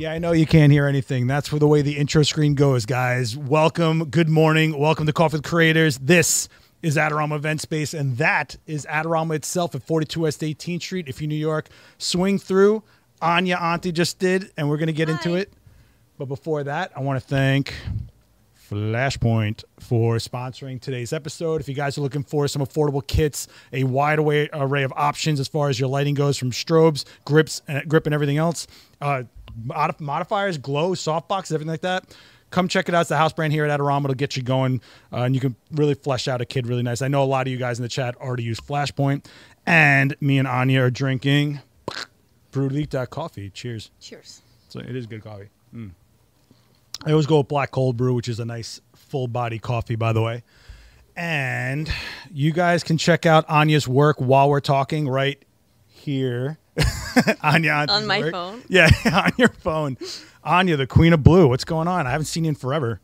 Yeah, I know you can't hear anything. That's for the way the intro screen goes, guys. Welcome, good morning, welcome to Coffee with Creators. This is Adorama Event Space, and that is Adorama itself at 42 West 18th Street. If you're New York, swing through. Anya Anti just did, and we're going to get into it. But before that, I want to thank Flashpoint for sponsoring today's episode. If you guys are looking for some affordable kits, a wide array, of options as far as your lighting goes, from strobes, grips, and, grip, and everything else, uh, mod- modifiers, glow, softbox, everything like that. Come check it out. It's the house brand here at Adorama. It'll get you going, uh, and you can really flesh out a kid really nice. I know a lot of you guys in the chat already use Flashpoint, and me and Anya are drinking Brulita coffee. Cheers. Cheers. So it is good coffee. Mm. I always go with black cold brew, which is a nice full body coffee, by the way. And you guys can check out Anya's work while we're talking right here. Anya On my work. phone? Yeah, on your phone. Anya, the queen of blue. What's going on? I haven't seen you in forever.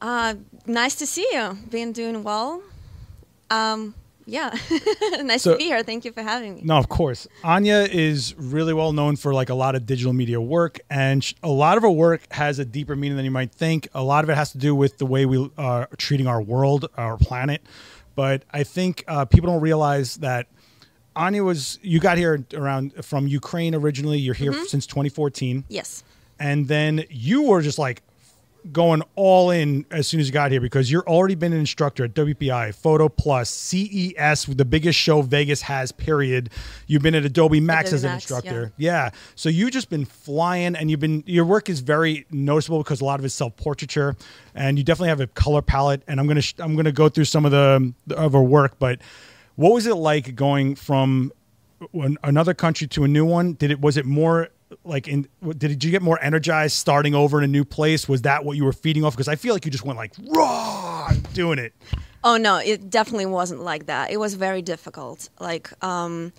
Uh, nice to see you. Been doing well. Um, yeah, nice So- to be here. Thank you for having me. No, of course. Anya is really well known for like a lot of digital media work, and sh- a lot of her work has a deeper meaning than you might think. A lot of it has to do with the way we are treating our world, our planet. But I think uh, people don't realize that Anya was. You got here around from Ukraine originally. You're here since 2014, Yes. and then you were just like going all in as soon as you got here because you're already been an instructor at WPPI, Photo Plus, CES, the biggest show Vegas has. Period. You've been at Adobe Max Adobe as an Max, instructor. Yeah. So you've just been flying, and you've been your work is very noticeable because a lot of it's self portraiture, and you definitely have a color palette. And I'm gonna sh- I'm gonna go through some of the of her work, but what was it like going from another country to a new one? Did it was it more like in did you get more energized starting over in a new place? Was that what you were feeding off? Because I feel like you just went like raw doing it. Oh no, it definitely wasn't like that. It was very difficult. Like, um,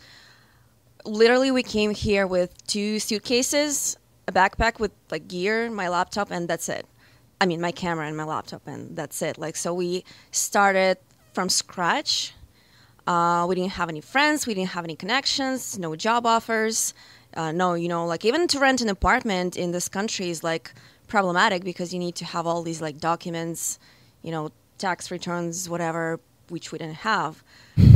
literally, we came here with two suitcases, a backpack with like gear, my laptop, and that's it. I mean, my camera and my laptop, and that's it. Like, so we started from scratch. Uh, we didn't have any friends. We didn't have any connections. No job offers. Uh, no, you know, like even to rent an apartment in this country is like problematic because you need to have all these like documents, you know, tax returns, whatever, which we didn't have.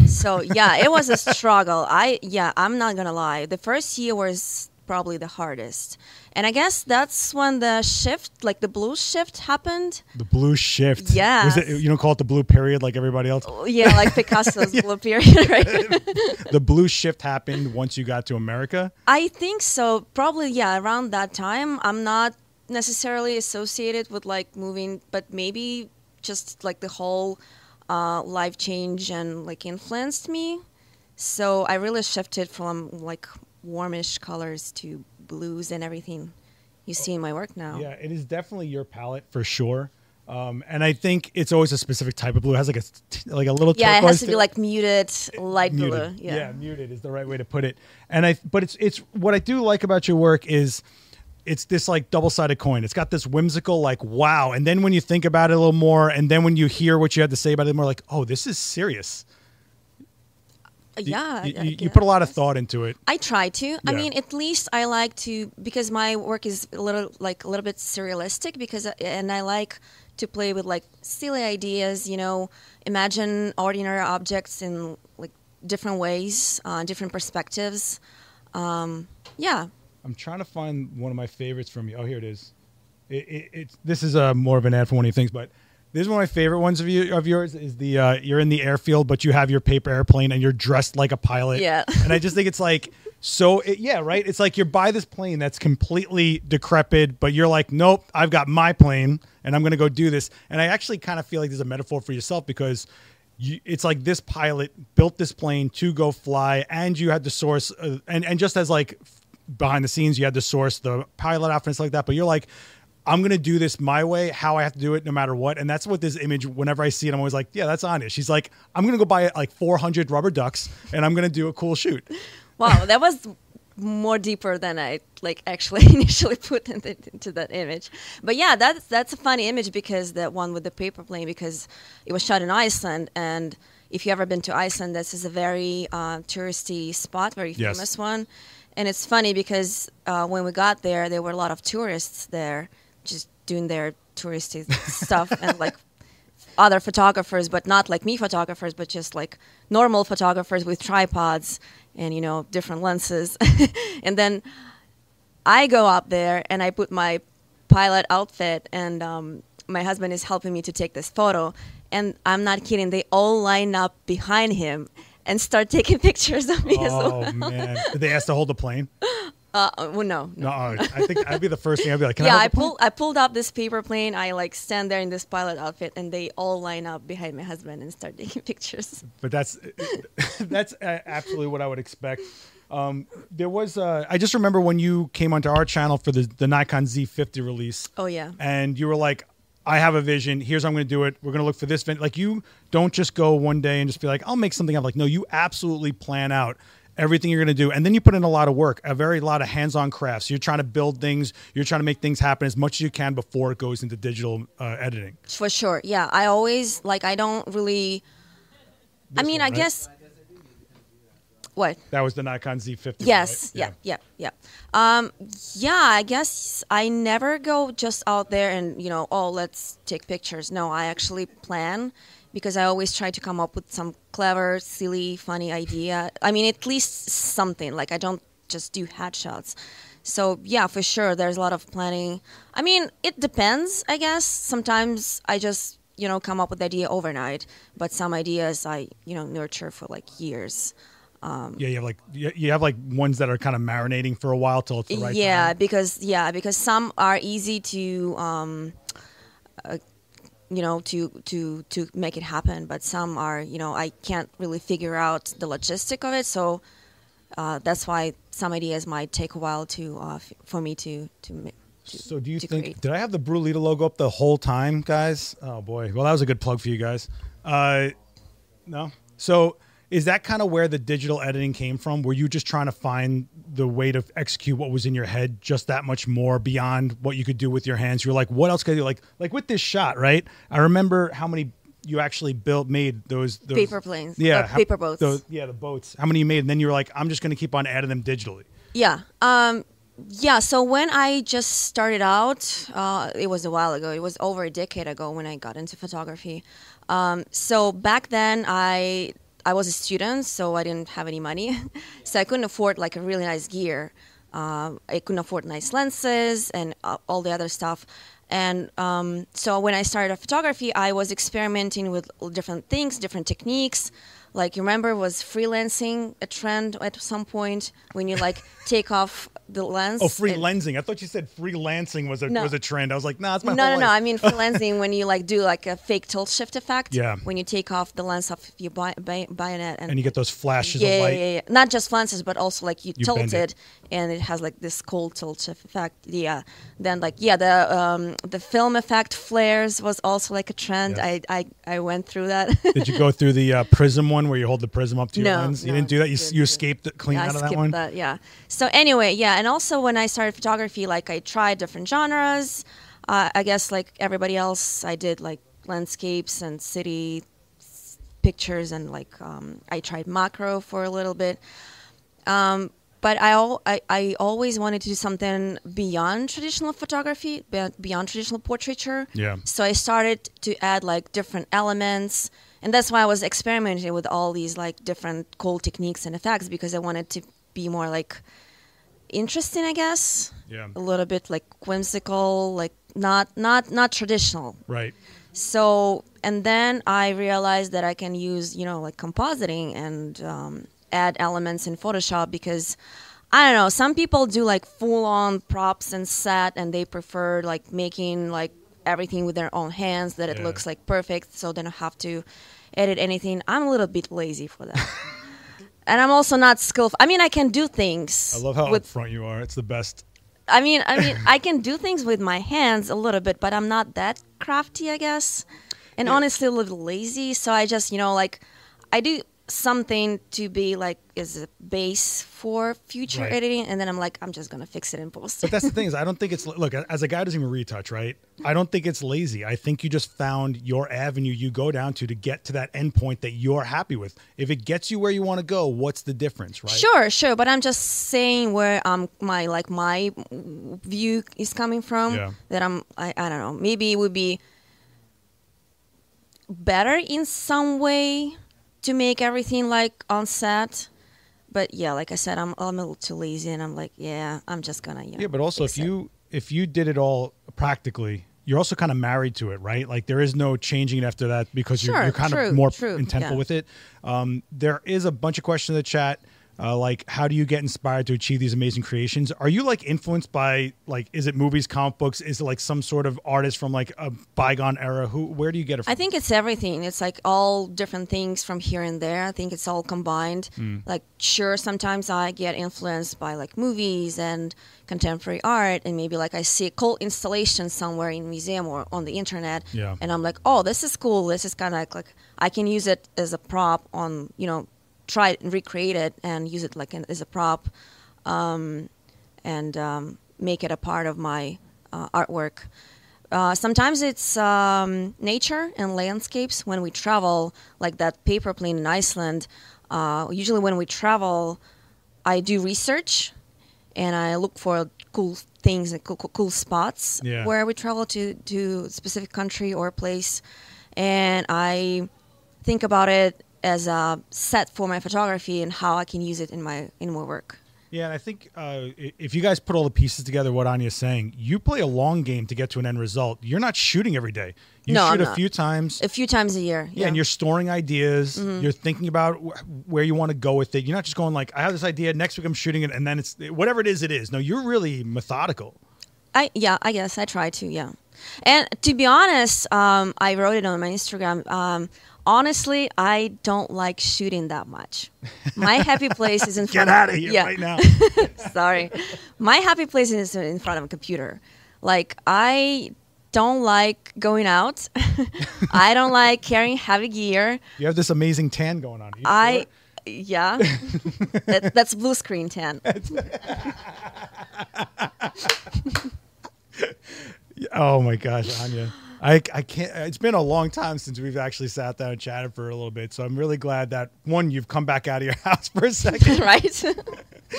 So yeah, it was a struggle. I yeah, I'm not gonna lie. The first year was probably the hardest, and I guess that's when the shift, like the blue shift, happened. The blue shift. Yeah. Was it, you don't call it the blue period like everybody else. Yeah, like Picasso's blue period, right? The blue shift happened once you got to America. I think so. Probably, yeah, around that time. I'm not necessarily associated with like moving, but maybe just like the whole uh, life change and like influenced me. So I really shifted from like warmish colors to blues and everything you see in my work now. Yeah, it is definitely your palette for sure. Um, and I think it's always a specific type of blue. It has like a t- like a little Yeah, it has to be like muted, light muted. blue. Yeah. muted is the right way to put it. And I, but it's it's what I do like about your work is it's this like double sided coin. It's got this whimsical like wow, and then when you think about it a little more, and then when you hear what you had to say about it more, like oh, this is serious. Yeah. you, you, you put a lot of thought into it. I try to. I mean, at least I like to because my work is a little like a little bit surrealistic because and I like to play with like silly ideas. You know, imagine ordinary objects in like different ways, uh, different perspectives. Um, yeah. I'm trying to find one of my favorites from you. Oh, here it is. It, it, it's this is uh, more of an ad for one of your things, but this is one of my favorite ones of you of yours. Is the uh, you're in the airfield, but you have your paper airplane and you're dressed like a pilot. Yeah. and I just think it's like so. It, yeah, right. It's like you're by this plane that's completely decrepit, but you're like, nope, I've got my plane and I'm going to go do this. And I actually kind of feel like there's a metaphor for yourself because. You, it's like this pilot built this plane to go fly, and you had to source, uh, and and just as like behind the scenes, you had to source the pilot outfits like that. But you're like, I'm gonna do this my way, how I have to do it, no matter what. And that's what this image. Whenever I see it, I'm always like, yeah, that's Anya. She's like, I'm gonna go buy like 400 rubber ducks, and I'm gonna do a cool shoot. Wow, that was more deeper than I like actually initially put in the, into that image. But yeah, that's that's a funny image because that one with the paper plane because it was shot in Iceland and if you ever been to Iceland, this is a very uh, touristy spot, very Yes. famous one. And it's funny because uh, when we got there, there were a lot of tourists there, just doing their touristy stuff, and like other photographers, but not like me photographers, but just like normal photographers with tripods and you know different lenses. and then I go up there and I put my pilot outfit, and um, my husband is helping me to take this photo. And I'm not kidding; they all line up behind him and start taking pictures of me as Oh well. man, did they ask to hold the plane? Uh, well, no, No, I think I'd be the first thing. I'd be like, Can yeah, I, I hold the plane? pulled I pulled up this paper plane. I like stand there in this pilot outfit, and they all line up behind my husband and start taking pictures. but that's that's uh, absolutely what I would expect. Um, there was, uh, I just remember when you came onto our channel for the the Nikon Z50 release, Oh yeah, and you were like, "I have a vision. Here's how I'm going to do it. We're going to look for this." Vin-. Like you don't just go one day and just be like, "I'll make something up." Like no, you absolutely plan out everything you're going to do, and then you put in a lot of work, a very lot of hands-on crafts. You're trying to build things. You're trying to make things happen as much as you can before it goes into digital uh, editing. for sure. Yeah, I always like I don't really. I mean, one, I right? guess. What? That was the Nikon Z50. Yes. right? Yeah. Yeah. Yeah. Um, yeah. I guess I never go just out there and you know, oh, let's take pictures. No, I actually plan because I always try to come up with some clever, silly, funny idea. I mean, at least something. Like I don't just do headshots. So yeah, for sure, there's a lot of planning. I mean, it depends. I guess sometimes I just you know come up with the idea overnight, but some ideas I you know nurture for like years. Yeah, you have like you you have like ones that are kind of marinating for a while till it's the right yeah time. because yeah because some are easy to um uh, you know to to to make it happen but some are you know i can't really figure out the logistic of it so uh, that's why some ideas might take a while to uh, f- for me to to, to So do you think create. did I have the Brulita logo up the whole time, guys? Oh boy. Well, that was a good plug for you guys. Uh, no. So is that kind of where the digital editing came from? Were you just trying to find the way to execute what was in your head just that much more beyond what you could do with your hands? You're like, what else could you do? Like like with this shot, right? I remember how many you actually built made those, those Paper planes, Yeah, uh, how- paper boats. Those, yeah, the boats. How many you made? And then you were like, I'm just going to keep on adding them digitally. Yeah. Um, yeah. So when I just started out, uh, it was a while ago. It was over a decade ago when I got into photography. Um, so back then, I I was a student, so I didn't have any money, so I couldn't afford like a really nice gear. Um, I couldn't afford nice lenses and uh, all the other stuff. And um, so when I started photography, I was experimenting with different things, different techniques. Like you remember, was freelancing a trend at some point when you like take off the lens? Oh, free and- lensing. I thought you said freelancing was a No. was a trend. I was like, nah, that's my no, no, no. I mean freelensing when you like do like a fake tilt shift effect. Yeah. When you take off the lens of your bi- bi- bayonet and, and you get those flashes yeah, of light. yeah, yeah. Not just lenses, but also like you, You tilt it, it. and it has like this cold tilt shift effect. Yeah. Then like yeah, the um, the film effect flares was also like a trend. Yes. I, I I went through that. Did you go through the uh, prism one where you hold the prism up to your No, lens? You didn't do that. You, didn't you escaped it clean Yeah, I out of that one. that. Yeah. So anyway, yeah, and also when I started photography, like I tried different genres. Uh, I guess like everybody else, I did like landscapes and city s- pictures, and like um, I tried macro for a little bit. Um, but I, al- I I always wanted to do something beyond traditional photography, beyond traditional portraiture. Yeah. So I started to add like different elements, and that's why I was experimenting with all these like different cool techniques and effects because I wanted to be more like interesting, I guess. Yeah. A little bit like whimsical, like not not not traditional. Right. So, and then I realized that I can use, you know, like compositing and um, add elements in Photoshop because I don't know, some people do like full on props and set and they prefer like making like everything with their own hands that it Yeah. looks like perfect so they don't have to edit anything. I'm a little bit lazy for that. and I'm also not skillful. I mean, I can do things. I love how with upfront you are. It's the best. I mean, I mean, I can do things with my hands a little bit, but I'm not that crafty, I guess. And honestly, a little lazy. So I just, you know, like, I do something to be like is a base for future Right. editing, and then I'm like, I'm just gonna fix it in post. But that's the thing is, I don't think it's look as a guy doesn't even retouch, right? I don't think it's lazy. I think you just found your avenue you go down to to get to that end point that you're happy with. If it gets you where you want to go, what's the difference, right? Sure, sure, but I'm just saying where um my like my view is coming from. Yeah. That I'm I, I don't know. Maybe it would be better in some way to make everything like on set. But yeah, like I said, I'm I'm a little too lazy, and I'm like, yeah, I'm just gonna you know. Yeah, but also if it. you if you did it all practically, you're also kind of married to it, right? Like there is no changing it after that because you're, you're kind true, of more true, intentful yeah. with it. Um, there is a bunch of questions in the chat. Uh, like, how do you get inspired to achieve these amazing creations? Are you like influenced by like, is it movies, comic books? Is it like some sort of artist from like a bygone era? Who, where do you get it from? I think it's everything. It's like all different things from here and there. I think it's all combined. Hmm. Like, sure, sometimes I get influenced by like movies and contemporary art, and maybe like I see a cool installation somewhere in a museum or on the internet, Yeah. and I'm like, oh, this is cool. This is kind of like, like I can use it as a prop on, you know, try it and recreate it and use it like an, as a prop, um, and um, make it a part of my uh, artwork. Uh, sometimes it's um, nature and landscapes when we travel, like that paper plane in Iceland. Uh, usually, when we travel, I do research and I look for cool things and cool, cool, cool spots Yeah. where we travel to to a specific country or place, and I think about it as a set for my photography and how I can use it in my in my work. Yeah, and I think uh, if you guys put all the pieces together, what Anya's saying, you play a long game to get to an end result. You're not shooting every day. You No, shoot a few times. A few times a year. yeah, and you're storing ideas. Mm-hmm. You're thinking about wh- where you want to go with it. You're not just going like, I have this idea. Next week I'm shooting it, and then it's whatever it is. It is. No, you're really methodical. I yeah, I guess I try to yeah. And to be honest, um, I wrote it on my Instagram. Um, honestly, I don't like shooting that much. My happy place is in front. Get front out of here yeah, right now. Sorry, my happy place is in front of a computer. Like I don't like going out. I don't like carrying heavy gear. you have this amazing tan going on. You I it? yeah, that, that's blue screen tan. Oh my gosh, Anya. I, I can't. It's been a long time since we've actually sat down and chatted for a little bit. So I'm really glad that one, you've come back out of your house for a second. right?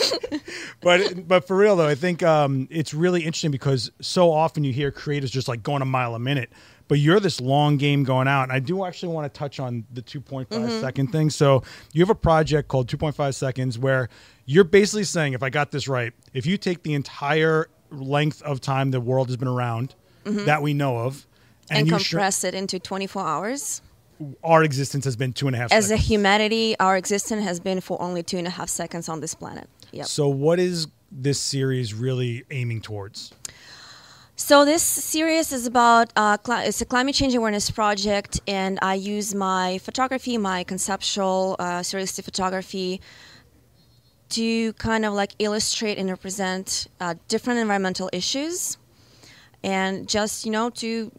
but but for real though, I think um, it's really interesting because so often you hear creators just like going a mile a minute, but you're this long game going out. And I do actually want to touch on the 2.5 second thing. So you have a project called 2.5 seconds where you're basically saying, if I got this right, if you take the entire length of time the world has been around that we know of, and shrink- compress it into 24 hours. our existence has been two and a half As a humanity, our existence has been for only two and a half seconds on this planet. Yep. So what is this series really aiming towards? So this series is about uh, cli- it's a climate change awareness project, and I use my photography, my conceptual uh, surrealistic photography, to kind of like illustrate and represent uh, different environmental issues, and just you know to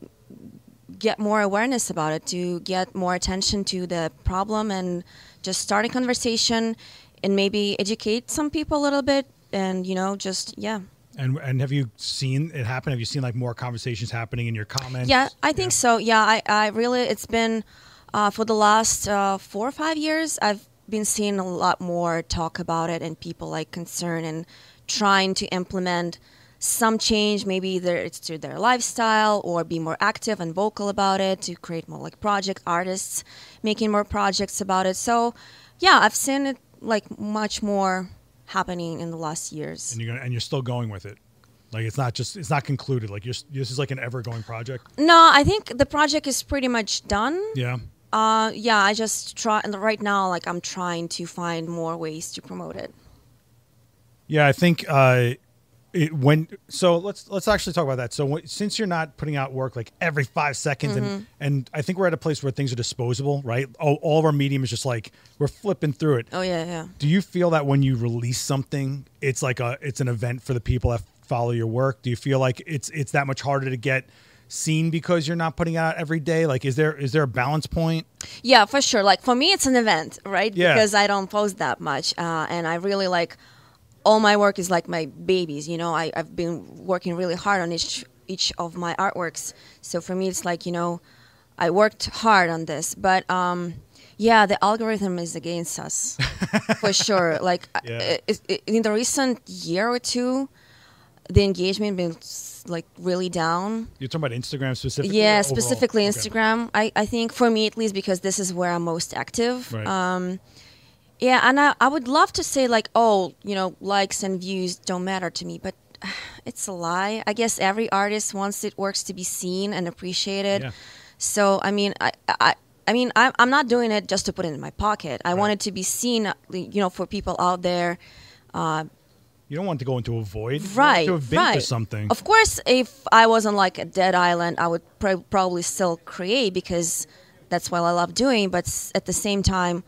get more awareness about it, to get more attention to the problem, and just start a conversation, and maybe educate some people a little bit, and you know just yeah. And and have you seen it happen? Have you seen like more conversations happening in your comments? Yeah, I think so. Yeah, I, I really, it's been uh, for the last uh, four or five years, I've been seeing a lot more talk about it and people like concern and trying to implement some change. Maybe either it's to their lifestyle or be more active and vocal about it to create more like project artists making more projects about it. So, yeah, I've seen it like much more happening in the last years. and you're gonna and you're still going with it. Like it's not just it's not concluded. Like you're this is like an ever going project. No, I think the project is pretty much done. Yeah. Uh, yeah, I just try and right now. Like I'm trying to find more ways to promote it. Yeah, I think uh, it, when so let's let's actually talk about that. So when, since you're not putting out work like every five seconds, Mm-hmm. and and I think we're at a place where things are disposable, right? All, all of our medium is just like we're flipping through it. Oh yeah, yeah. Do you feel that when you release something, it's like a it's an event for the people that follow your work? Do you feel like it's it's that much harder to get seen because you're not putting out every day? Like, is there is there a balance point? Yeah, for sure. Like for me, it's an event, right? Yeah. Because I don't post that much, uh, and I really like all my work is like my babies. You know, I, I've been working really hard on each each of my artworks. So for me, it's like you know, I worked hard on this, but um, yeah, the algorithm is against us for sure. Like Yeah. i- i- in the recent year or two, the engagement been like really down. You're talking about Instagram specifically. Yeah, overall? specifically Okay. Instagram. I, I think for me at least because this is where I'm most active. Right. Um, yeah, and I, I would love to say like, oh, you know, likes and views don't matter to me, but it's a lie. I guess every artist wants it works to be seen and appreciated. Yeah. So I mean, I. I I mean, I'm, I'm not doing it just to put it in my pocket. I want it to be seen, you know, for people out there. Uh, you don't want to go into a void. Right, To have been right. to something. Of course, if I was on like a dead island, I would pr- probably still create because that's what I love doing. But s- at the same time,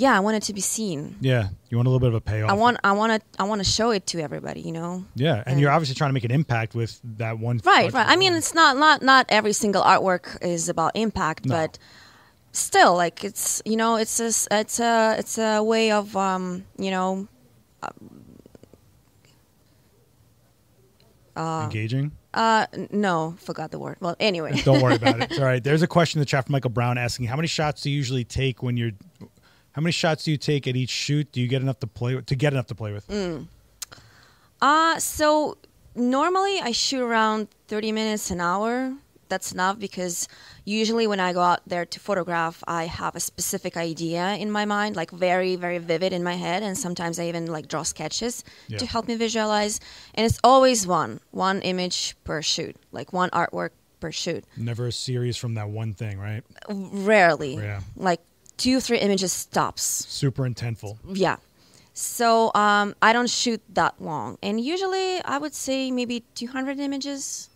yeah, I want it to be seen. yeah. You want a little bit of a payoff. I want, I want to, I want to show it to everybody. You know. Yeah, and you're obviously trying to make an impact with that one. Right, right. I mean, it's not not not every single artwork is about impact, No. but still, like it's you know, it's a it's a it's a way of um you know engaging. uh no forgot the word. Well, anyway. Don't worry about it. It's all right. There's a question in the chat from Michael Brown asking, how many shots do you usually take when you're? How many shots do you take at each shoot? Do you get enough to play with? To get enough to play with? Mm. Uh, so normally I shoot around 30 minutes an hour. That's enough because usually when I go out there to photograph, I have a specific idea in my mind, like very, very vivid in my head. And sometimes I even like draw sketches Yeah. to help me visualize. And it's always one, one image per shoot, like one artwork per shoot. Never a series from that one thing, right? Rarely. Yeah. Like two, three images stops. Super intentful. Yeah. So um, I don't shoot that long, and usually I would say maybe 200 images.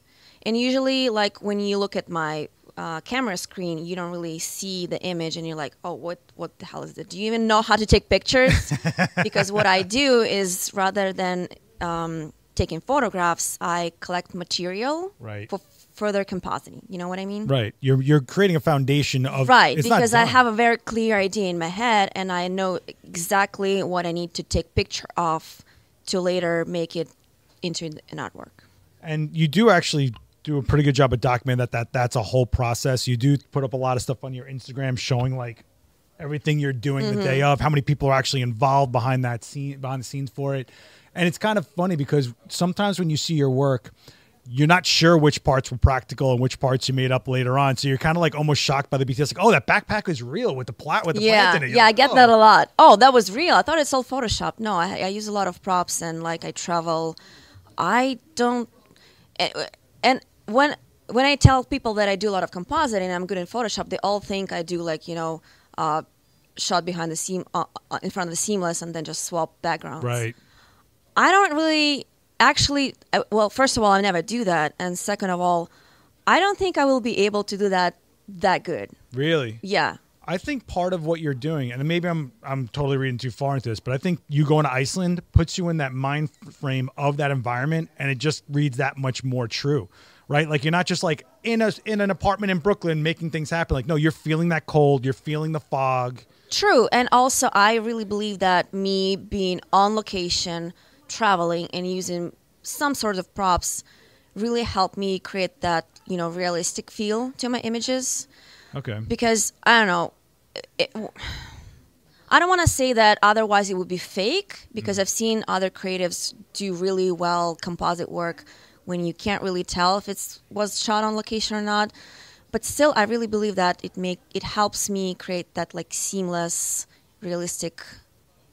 And usually, like when you look at my uh, camera screen, you don't really see the image, and you're like, "Oh, what what the hell is that? Do you even know how to take pictures?" because what I do is rather than um, taking photographs, I collect material Right. for further compositing. You know what I mean? Right. You're you're creating a foundation of Right, it's not because I have a very clear idea in my head and I know exactly what I need to take picture of to later make it into an artwork. and you do actually do a pretty good job of documenting that that that's a whole process. You do put up a lot of stuff on your Instagram showing like everything you're doing the day Mm-hmm. of, how many people are actually involved behind that scene, behind the scenes for it. And it's kind of funny because sometimes when you see your work, you're not sure which parts were practical and which parts you made up later on. So you're kind of like almost shocked by the details, like, oh, that backpack is real with the plot with the yeah, plant in it. You're yeah, I get "Oh." that a lot. Oh, that was real. I thought it's all Photoshop. No, I, I use a lot of props and like I travel. I don't, and- and when when I tell people that I do a lot of compositing and I'm good in Photoshop, they all think I do like you know, uh, shot behind the seam uh, uh, in front of the seamless and then just swap backgrounds. Right. I don't really actually. uh, Well, first of all, I never do that, and second of all, I don't think I will be able to do that that good. Really? Yeah. I think part of what you're doing, and maybe I'm I'm totally reading too far into this, but I think you going to Iceland puts you in that mind frame of that environment, and it just reads that much more true, right? Like you're not just like in a in an apartment in Brooklyn making things happen. Like no, you're feeling that cold, you're feeling the fog. True, and also I really believe that me being on location, traveling, and using some sort of props really helped me create that you know realistic feel to my images. Okay. because I don't know. It, I don't want to say that otherwise it would be fake because mm. I've seen other creatives do really well composite work when you can't really tell if it was shot on location or not. But still, I really believe that it make it helps me create that like seamless, realistic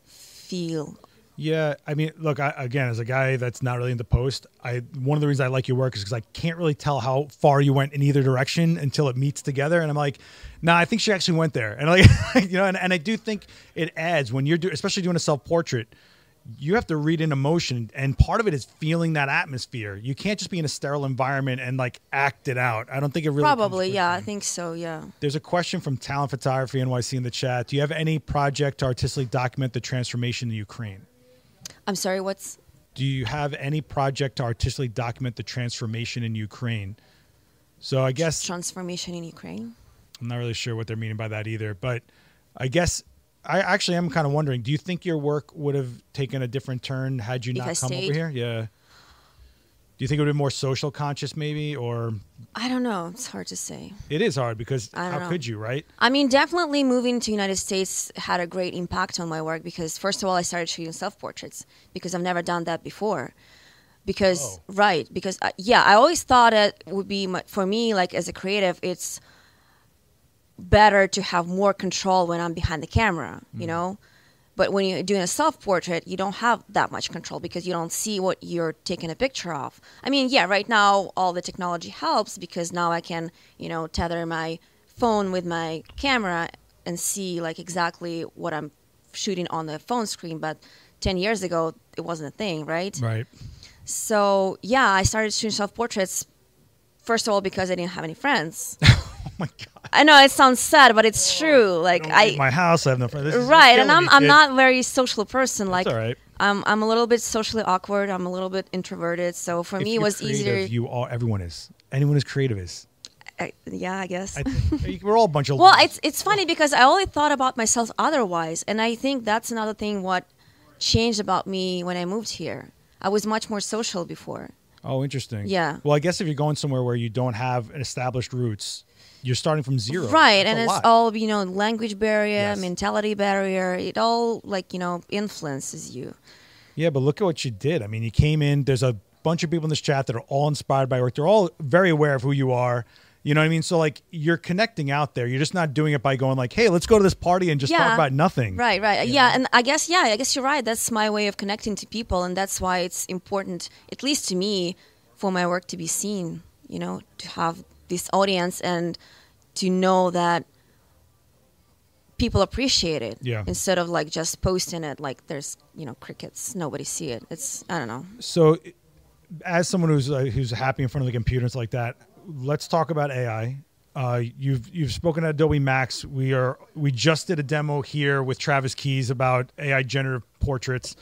feel. Yeah, I mean, look, I, again, as a guy that's not really into post, I one of the reasons I like your work is because I can't really tell how far you went in either direction until it meets together, and I'm like, nah, I think she actually went there, and like, you know, and, and I do think it adds when you're do, especially doing a self portrait, you have to read in emotion, and part of it is feeling that atmosphere. You can't just be in a sterile environment and like act it out. I don't think it really Probably, yeah, I think so. Yeah. There's a question from Talent Photography NYC in the chat. Do you have any project to artistically document the transformation in Ukraine? I'm sorry. What's Do you have any project to artistically document the transformation in Ukraine? So I guess transformation in Ukraine. I'm not really sure what they're meaning by that either, but I guess I actually am kind of wondering. Do you think your work would have taken a different turn had you If not I come over here? Yeah. Do you think it would been more social conscious, maybe, or I don't know. It's hard to say. it is hard because how know. could you, right? I mean, definitely moving to United States had a great impact on my work because first of all, I started shooting self portraits because I've never done that before. Because Oh. right, because uh, yeah, I always thought it would be my, for me like as a creative, it's better to have more control when I'm behind the camera, you know. But when you're doing a self portrait, you don't have that much control because you don't see what you're taking a picture of. I mean, yeah, right now all the technology helps because now I can, you know, tether my phone with my camera and see like exactly what I'm shooting on the phone screen. But 10 years ago, it wasn't a thing, right? Right. So, yeah, I started shooting self portraits first of all because I didn't have any friends. Oh my god. I know it sounds sad, but it's oh, true. Like I my house. I have no friends. Is right and i'm i'm not a very social person like That's all right. i'm i'm a little bit socially awkward i'm a little bit introverted so for If me it was creative, easier You all, everyone is. Anyone who's creative is. I, yeah i guess I think we're all a bunch of. well it's it's funny because i only thought about myself otherwise and i think that's another thing what changed about me when i moved here i was much more social before Oh, interesting. Yeah. Well, I guess if you're going somewhere where you don't have an established roots, you're starting from zero. right That's and it's lot. all you know language barrier Yes. mentality barrier it all like you know influences you Yeah, but look at what you did. I mean, you came in. There's a bunch of people in this chat that are all inspired by work. They're all very aware of who you are. You know what I mean? So like, you're connecting out there. You're just not doing it by going like, "Hey, let's go to this party and just talk about nothing." Right, right. Yeah, and I guess yeah, I guess you're right. That's my way of connecting to people and that's why it's important at least to me for my work to be seen, you know, to have this audience and to know that people appreciate it Yeah. instead of like just posting it like there's, you know, crickets, nobody see it. It's I don't know. So, as someone who's uh, who's happy in front of the computer stuff like that, let's talk about AI. Uh, you've you've spoken at Adobe Max. We are we just did a demo here with Travis Keys about AI generative portraits.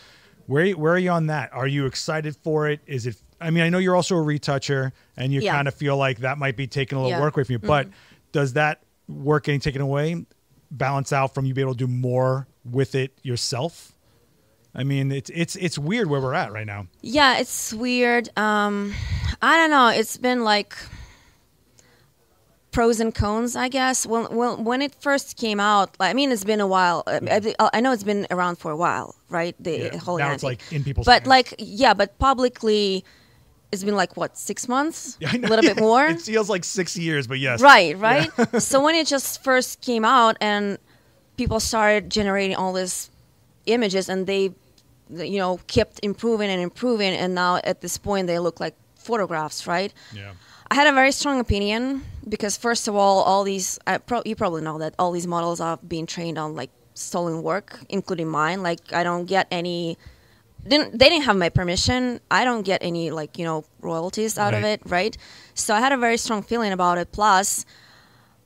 Where where are you on that? Are you excited for it? Is it? I mean, I know you're also a retoucher, and you Yeah. kind of feel like that might be taking a little Yeah. work away from you. But does that work getting taken away balance out from you being able to do more with it yourself? I mean, it's it's it's weird where we're at right now. Yeah, it's weird. Um, I don't know. It's been like pros and cons, I guess. When when when it first came out, like, I mean, it's been a while. I, I- I know it's been around for a while, right? The Yeah. whole Now it's like in people's But hands. like, yeah, but publicly, it's been like what six months, Yeah, a little bit more. It feels like six years, but yes. Right, right. so when it just first came out and people started generating all these images and they you know kept improving and improving and now at this point they look like photographs, right? Yeah. I had a very strong opinion because first of all, all these pro- you probably know that all these models are being trained on like stolen work, including mine. Like I don't get any. Didn't they didn't have my permission? I don't get any like you know royalties out of it, right? So I had a very strong feeling about it. Plus,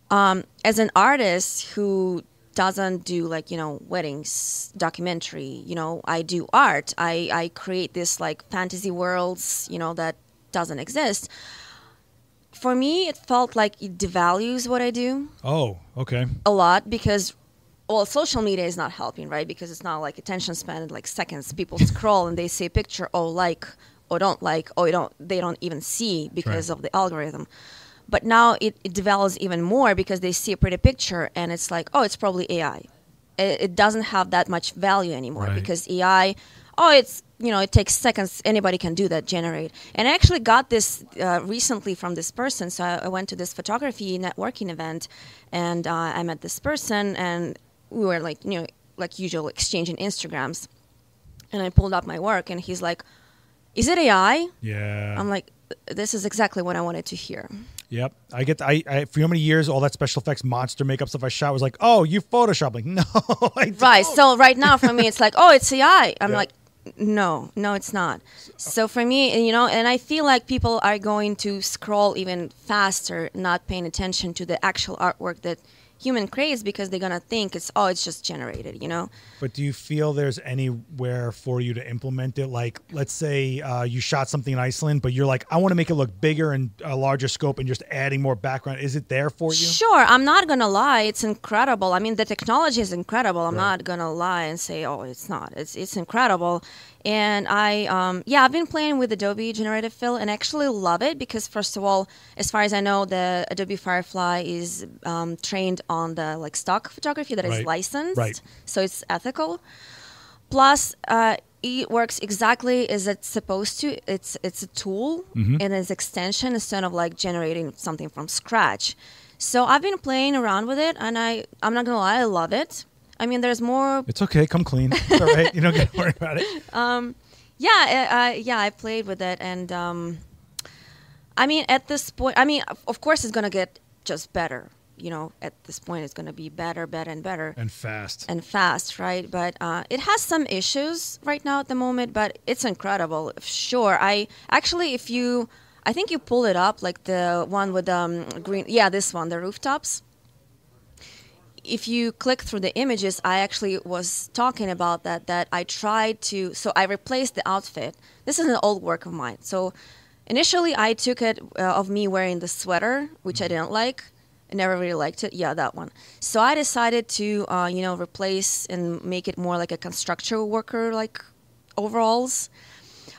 um, as an artist who doesn't do like you know weddings documentary you know i do art i i create this like fantasy worlds you know that doesn't exist for me it felt like it devalues what i do Oh, okay. a lot because well social media is not helping right? Because it's not like attention span in like seconds. People scroll and they see a picture oh like or don't like or don't they don't even see because Right. of the algorithm. But now it, it develops even more because they see a pretty picture and it's like oh it's probably ai it, it doesn't have that much value anymore Right. because ai oh it's you know it takes seconds. Anybody can do that generate. And i actually got this uh, recently from this person. So I, I went to this photography networking event and uh, i met this person and we were like you know like usual exchanging instagrams and i pulled up my work and he's like is it ai Yeah. i'm like this is exactly what i wanted to hear yep. I get. I, I for how many years all that special effects monster makeup stuff I shot was like, oh, you Photoshop. Like, no. Right. So right now for me, it's like, oh, it's AI. I'm Yeah. like, no, no, it's not. Uh so for me, you know, and I feel like people are going to scroll even faster, not paying attention to the actual artwork that human craze because they're gonna think it's oh it's just generated, you know. But do you feel there's anywhere for you to implement it? Like, let's say uh, you shot something in Iceland, but you're like, I want to make it look bigger and a larger scope, and just adding more background. Is it there for you? Sure, I'm not gonna lie. It's incredible. I mean, the technology is incredible. I'm Right. not gonna lie and say, oh, it's not. It's it's incredible. And I, um, yeah, I've been playing with Adobe Generative Fill and actually love it because first of all, as far as I know, the Adobe Firefly is um, trained on the like stock photography that is Right. licensed, Right. so it's ethical. Plus, uh, it works exactly as it's supposed to. It's it's a tool Mm-hmm. and it's extension instead of like generating something from scratch. So I've been playing around with it, and I I'm not gonna lie, I love it. I mean, there's more. It's okay. Come clean. It's all right. You don't got to worry about it. Um, Yeah, I, I, yeah, I played with it, and um, I mean, at this point, I mean, of- of course, it's gonna get just better. You know, at this point, it's gonna be better, better, and better. And fast. and fast, right? But uh, it has some issues right now at the moment, but it's incredible. Sure, I actually, if you, I think you pull it up, like the one with um green, yeah, this one, the rooftops. If you click through the images, I actually was talking about that. That I tried to, so I replaced the outfit. This is an old work of mine. So initially, I took it uh, of me wearing the sweater, which I didn't like. I never really liked it. Yeah, that one. So I decided to, uh, you know, replace and make it more like a construction worker like overalls.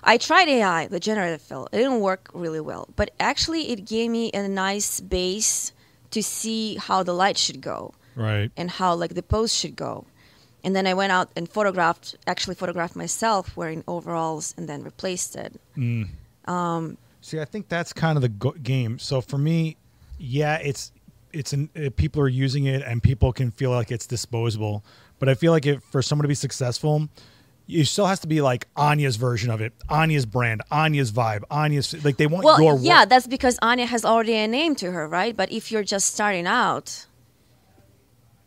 I tried AI, the generative fill. It didn't work really well, but actually, it gave me a nice base to see how the light should go Right. and how like the pose should go. And then I went out and photographed, actually photographed myself wearing overalls, and then replaced it. um See, I think that's kind of the go- game. So for me, yeah, it's it's an, uh, people are using it and people can feel like it's disposable. But I feel like if for someone to be successful, you still has to be like Anya's version of it, Anya's brand, Anya's vibe, Anya's like they want Well, your yeah, work. that's because Anya has already a name to her, right? But if you're just starting out,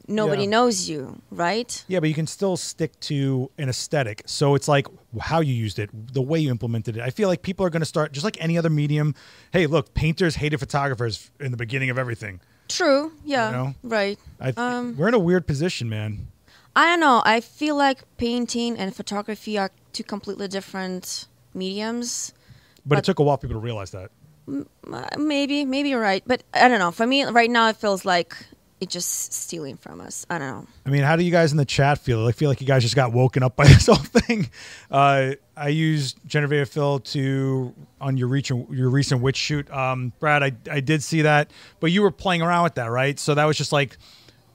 nobody Yeah. knows you, right? Yeah, but you can still stick to an aesthetic. So it's like how you used it, the way you implemented it. I feel like people are going to start just like any other medium. Hey, look, painters hated photographers in the beginning of everything. True. Yeah. know? Right. Um, we're in a weird position, man. I don't know. I feel like painting and photography are two completely different mediums. But, it took a while for people to realize that. Uh, maybe, maybe you're right, but I don't know. For me, right now, it feels like it's just stealing from us. I don't know. I mean, how do you guys in the chat feel? I feel like you guys just got woken up by this whole thing. Uh, I used Generative Fill to on your recent your recent witch shoot, um, Brad. I I did see that, but you were playing around with that, right? So that was just like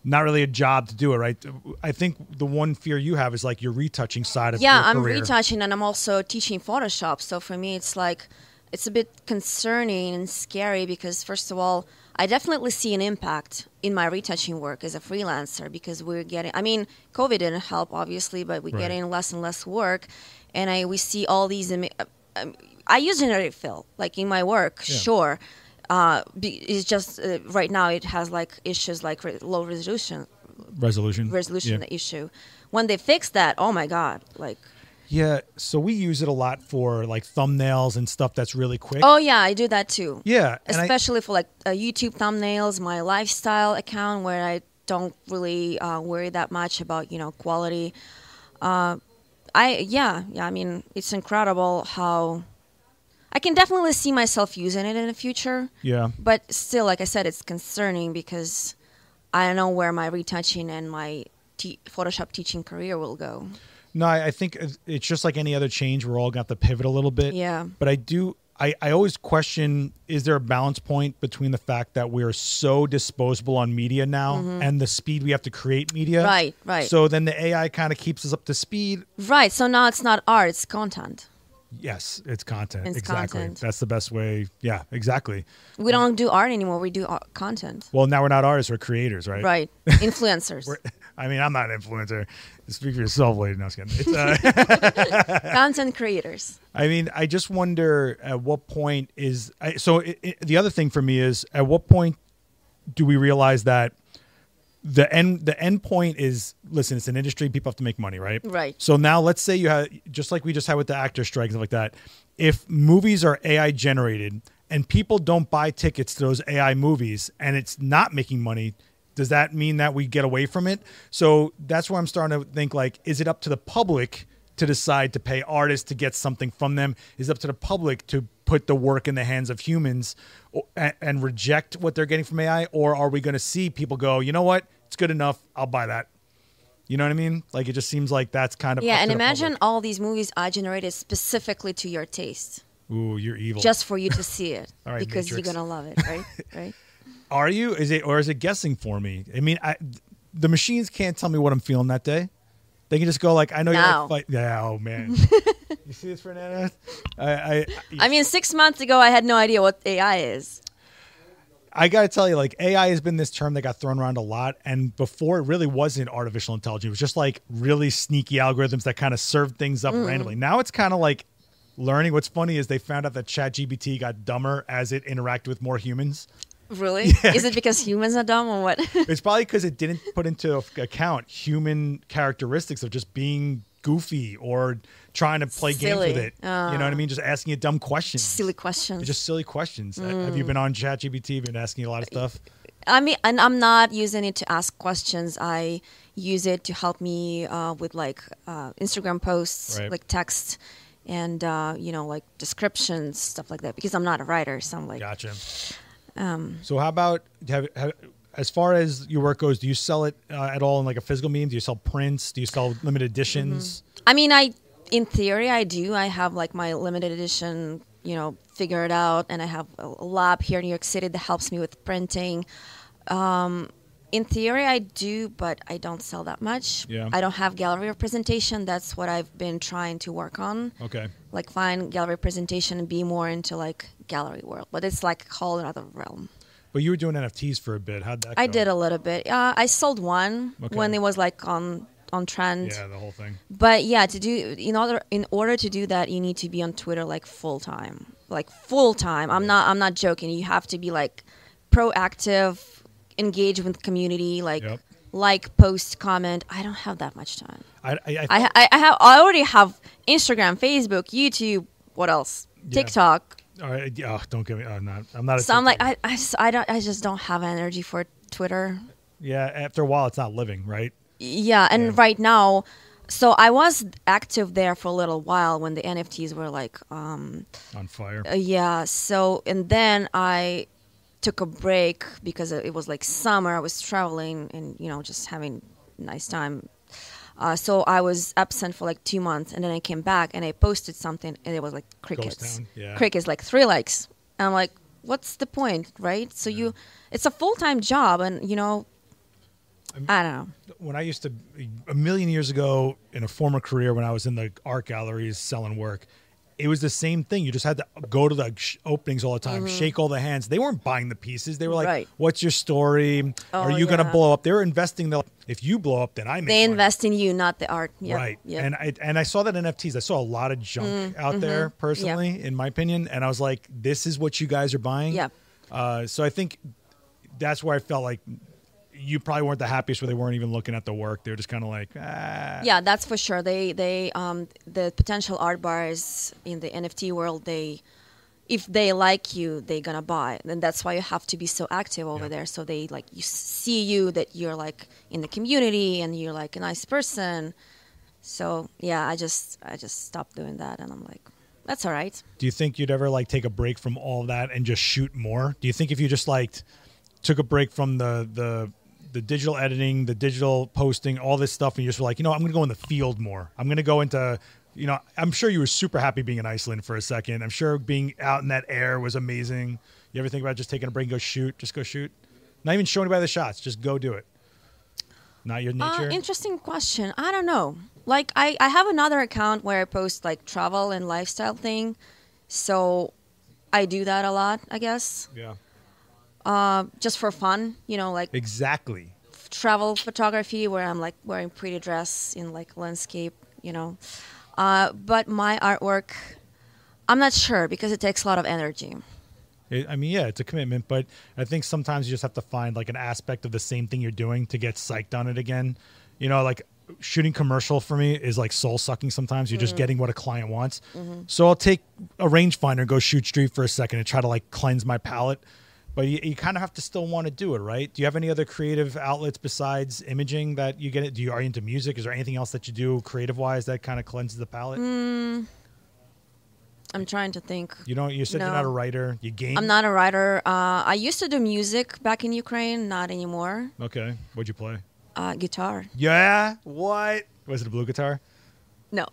not really a job to do it, right? I think the one fear you have is like your retouching side of yeah, I'm career. retouching and I'm also teaching Photoshop. So for me, it's like it's a bit concerning and scary because first of all, I definitely see an impact in my retouching work as a freelancer because we're getting. I mean, COVID didn't help, obviously, but we're Right. getting less and less work, and I we see all these. um, I use generative fill like in my work, Yeah. sure. Uh, it's just uh, right now it has like issues like re- low resolution resolution. resolution Yeah. issue. When they fix that, oh my god, like Yeah, so we use it a lot for like thumbnails and stuff that's really quick. oh yeah, I do that too. yeah, and I- especially for like uh, YouTube thumbnails, my lifestyle account where I don't really uh, worry that much about you know quality. Uh, I yeah yeah I mean it's incredible how I can definitely see myself using it in the future, yeah. but still like I said it's concerning because I don't know where my retouching and my te- Photoshop teaching career will go. No, I I think it's just like any other change. We're all got to pivot a little bit. Yeah. But I do. I, I always question: Is there a balance point between the fact that we are so disposable on media now and the speed we have to create media? Mm-hmm. Right, right. So then the AI kind of keeps us up to speed. Right. So now it's not art; it's content. Yes, it's content. It's exactly. content. That's the best way. Yeah, exactly. We don't do art anymore. We do content. Well, now we're not artists; we're creators, right? Right. Influencers. I mean, I'm not an influencer. Speak for yourself, lady. No, I was. It's, uh, content creators. I mean, I just wonder at what point is I, so. It, it, the other thing for me is at what point do we realize that the end the end point is listen, it's an industry. People have to make money, right? Right. So now let's say you have just like we just had with the actor strike and stuff like that. If movies are AI generated and people don't buy tickets to those AI movies and it's not making money, does that mean that we get away from it? So that's where I'm starting to think like, is it up to the public to decide to pay artists to get something from them? Is up to the public to put the work in the hands of humans and, and reject what they're getting from AI? Or are we going to see people go, you know what? It's good enough. I'll buy that. You know what I mean? Like it just seems like that's kind of Yeah, and imagine public. all these movies are generated specifically to your taste, Ooh, you're evil. just for you to see it, All right, because Matrix. you're gonna love it, right? right. Are you? Is it or is it guessing for me? I mean, I, the machines can't tell me what I'm feeling that day. They can just go like, I know you're No. like fight. Yeah, oh man. you see this, Fernanda? I, I, I mean, six months ago, I had no idea what AI is. I got to tell you, like AI has been this term that got thrown around a lot, and before it really wasn't artificial intelligence. It was just like really sneaky algorithms that kind of served things up randomly. Now it's kind of like learning. What's funny is they found out that ChatGPT got dumber as it interacted with more humans. Really? Is it because humans are dumb or what? It's probably because it didn't put into account human characteristics of just being goofy or trying to play games with it. you know what I mean? Just asking it dumb questions. Silly questions. It's just silly questions. Have you been on ChatGPT? Been asking a lot of stuff? I mean, and I'm not using it to ask questions. I use it to help me uh, with like uh, Instagram posts, Right. like text, and uh, you know, like descriptions, stuff like that. Because I'm not a writer, so I'm like, Gotcha. Um, So how about have, have, as far as your work goes? Do you sell it uh, at all in like a physical medium? Do you sell prints? Do you sell limited editions? I mean, I in theory I do. I have like my limited edition, you know, figure it out, and I have a a lab here in New York City that helps me with printing. Um, in theory, I do, but I don't sell that much. Yeah. I don't have gallery representation. That's what I've been trying to work on. Okay. Like find gallery representation and be more into like gallery world, but it's like a whole other realm. But you were doing NFTs for a bit. How'd that? I go? did a little bit. Uh, I sold one Okay. when it was like on on trend. Yeah, the whole thing. But yeah, to do in order in order to do that, you need to be on Twitter like full time, like full time. I'm not I'm not joking. You have to be like proactive, engage with community, like Yep. like, post, comment. I don't have that much time. I, I, I, I I, have I already have Instagram, Facebook, YouTube. What else? Yeah. TikTok. all right, oh, don't get me. Oh, not, I'm not. A So I'm like I, I just I don't I just don't have energy for Twitter. yeah. After a while, it's not living, right? Yeah, and Yeah. right now, so I was active there for a little while when the NFTs were like, um, On fire. uh, yeah. So and then I took a break because it was like summer. I was traveling and you know just having a nice time. Uh, so I was absent for like two months, and then I came back and I posted something, and it was like crickets. yeah. Crickets, like three likes. And I'm like, what's the point, right? So you, it's a full time job, and you know, I don't know. when I used to a million years ago in a former career when I was in the art galleries selling work, it was the same thing. You just had to go to the sh- openings all the time, shake all the hands. They weren't buying the pieces. They were like, Mm-hmm. Right. "What's your story? Are Oh, you going to blow up?" They were investing. The if you blow up, then I make They money. invest in you, not the art. Yep. Right. Yep. And I and I saw that in NFTs. I saw a lot of junk out there personally, in my opinion. And I was like, this is what you guys are buying. Yeah. Uh, so I think that's where I felt like you probably weren't the happiest where they weren't even looking at the work. They were just kind of like, ah. yeah, that's for sure. They they um the potential art buyers in the NFT world they if they like you, they're gonna buy, and that's why you have to be so active over Yeah. there. So they like you see you that you're like in the community and you're like a nice person. So yeah, I just I just stopped doing that, and I'm like, that's all right. Do you think you'd ever like take a break from all that and just shoot more? Do you think if you just like took a break from the the the digital editing, the digital posting, all this stuff, and you just were like, you know, I'm going to go in the field more. I'm going to go into, you know, I'm sure you were super happy being in Iceland for a second. I'm sure being out in that air was amazing. You ever think about just taking a break and go shoot? Just go shoot. Not even showing anybody the shots. Just go do it. Not your Uh, nature. interesting question. I don't know. Like I, I have another account where I post like travel and lifestyle thing, so I do that a lot. I guess yeah. Uh, just for fun. You know, like Exactly. travel photography where I'm like wearing pretty dress in like landscape. You know, uh, but my artwork, I'm not sure because it takes a lot of energy. It, I mean, yeah, it's a commitment, but I think sometimes you just have to find like an aspect of the same thing you're doing to get psyched on it again. You know, like shooting commercial for me is like soul sucking sometimes. You're just getting what a client wants. So I'll take a rangefinder and go shoot street for a second and try to like cleanse my palate. But you, you kind of have to still want to do it, right? Do you have any other creative outlets besides imaging that you get it? Do you are you into music? Is there anything else that you do creative wise that kind of cleanses the palate? Mm. I'm trying to think. You don't. You said you're not a writer. You game. I'm not a writer. Uh, I used to do music back in Ukraine, not anymore. Okay. What'd you play? Uh, guitar. Yeah. What? Was it a blue guitar? No,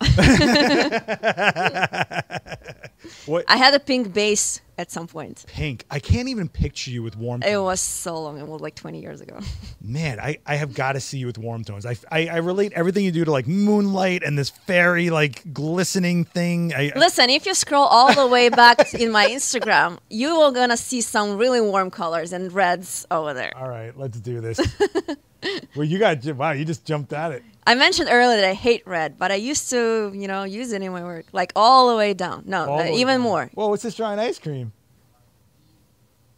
What? I had a pink base at some point. Pink. I can't even picture you with warm. It was so long. It was like 20 years ago. Man, I, I have got to see you with warm tones. I, I, I relate everything you do to like moonlight and this fairy like glistening thing. I, I- Listen, if you scroll all the way back in my Instagram, you are gonna see some really warm colors and reds over there. all right, let's do this. well, you got wow, you just jumped at it. I mentioned earlier that I hate red, but I used to, you know, use it in my work, like all the way down. No, All uh, even down. more. Whoa, what's this giant ice cream?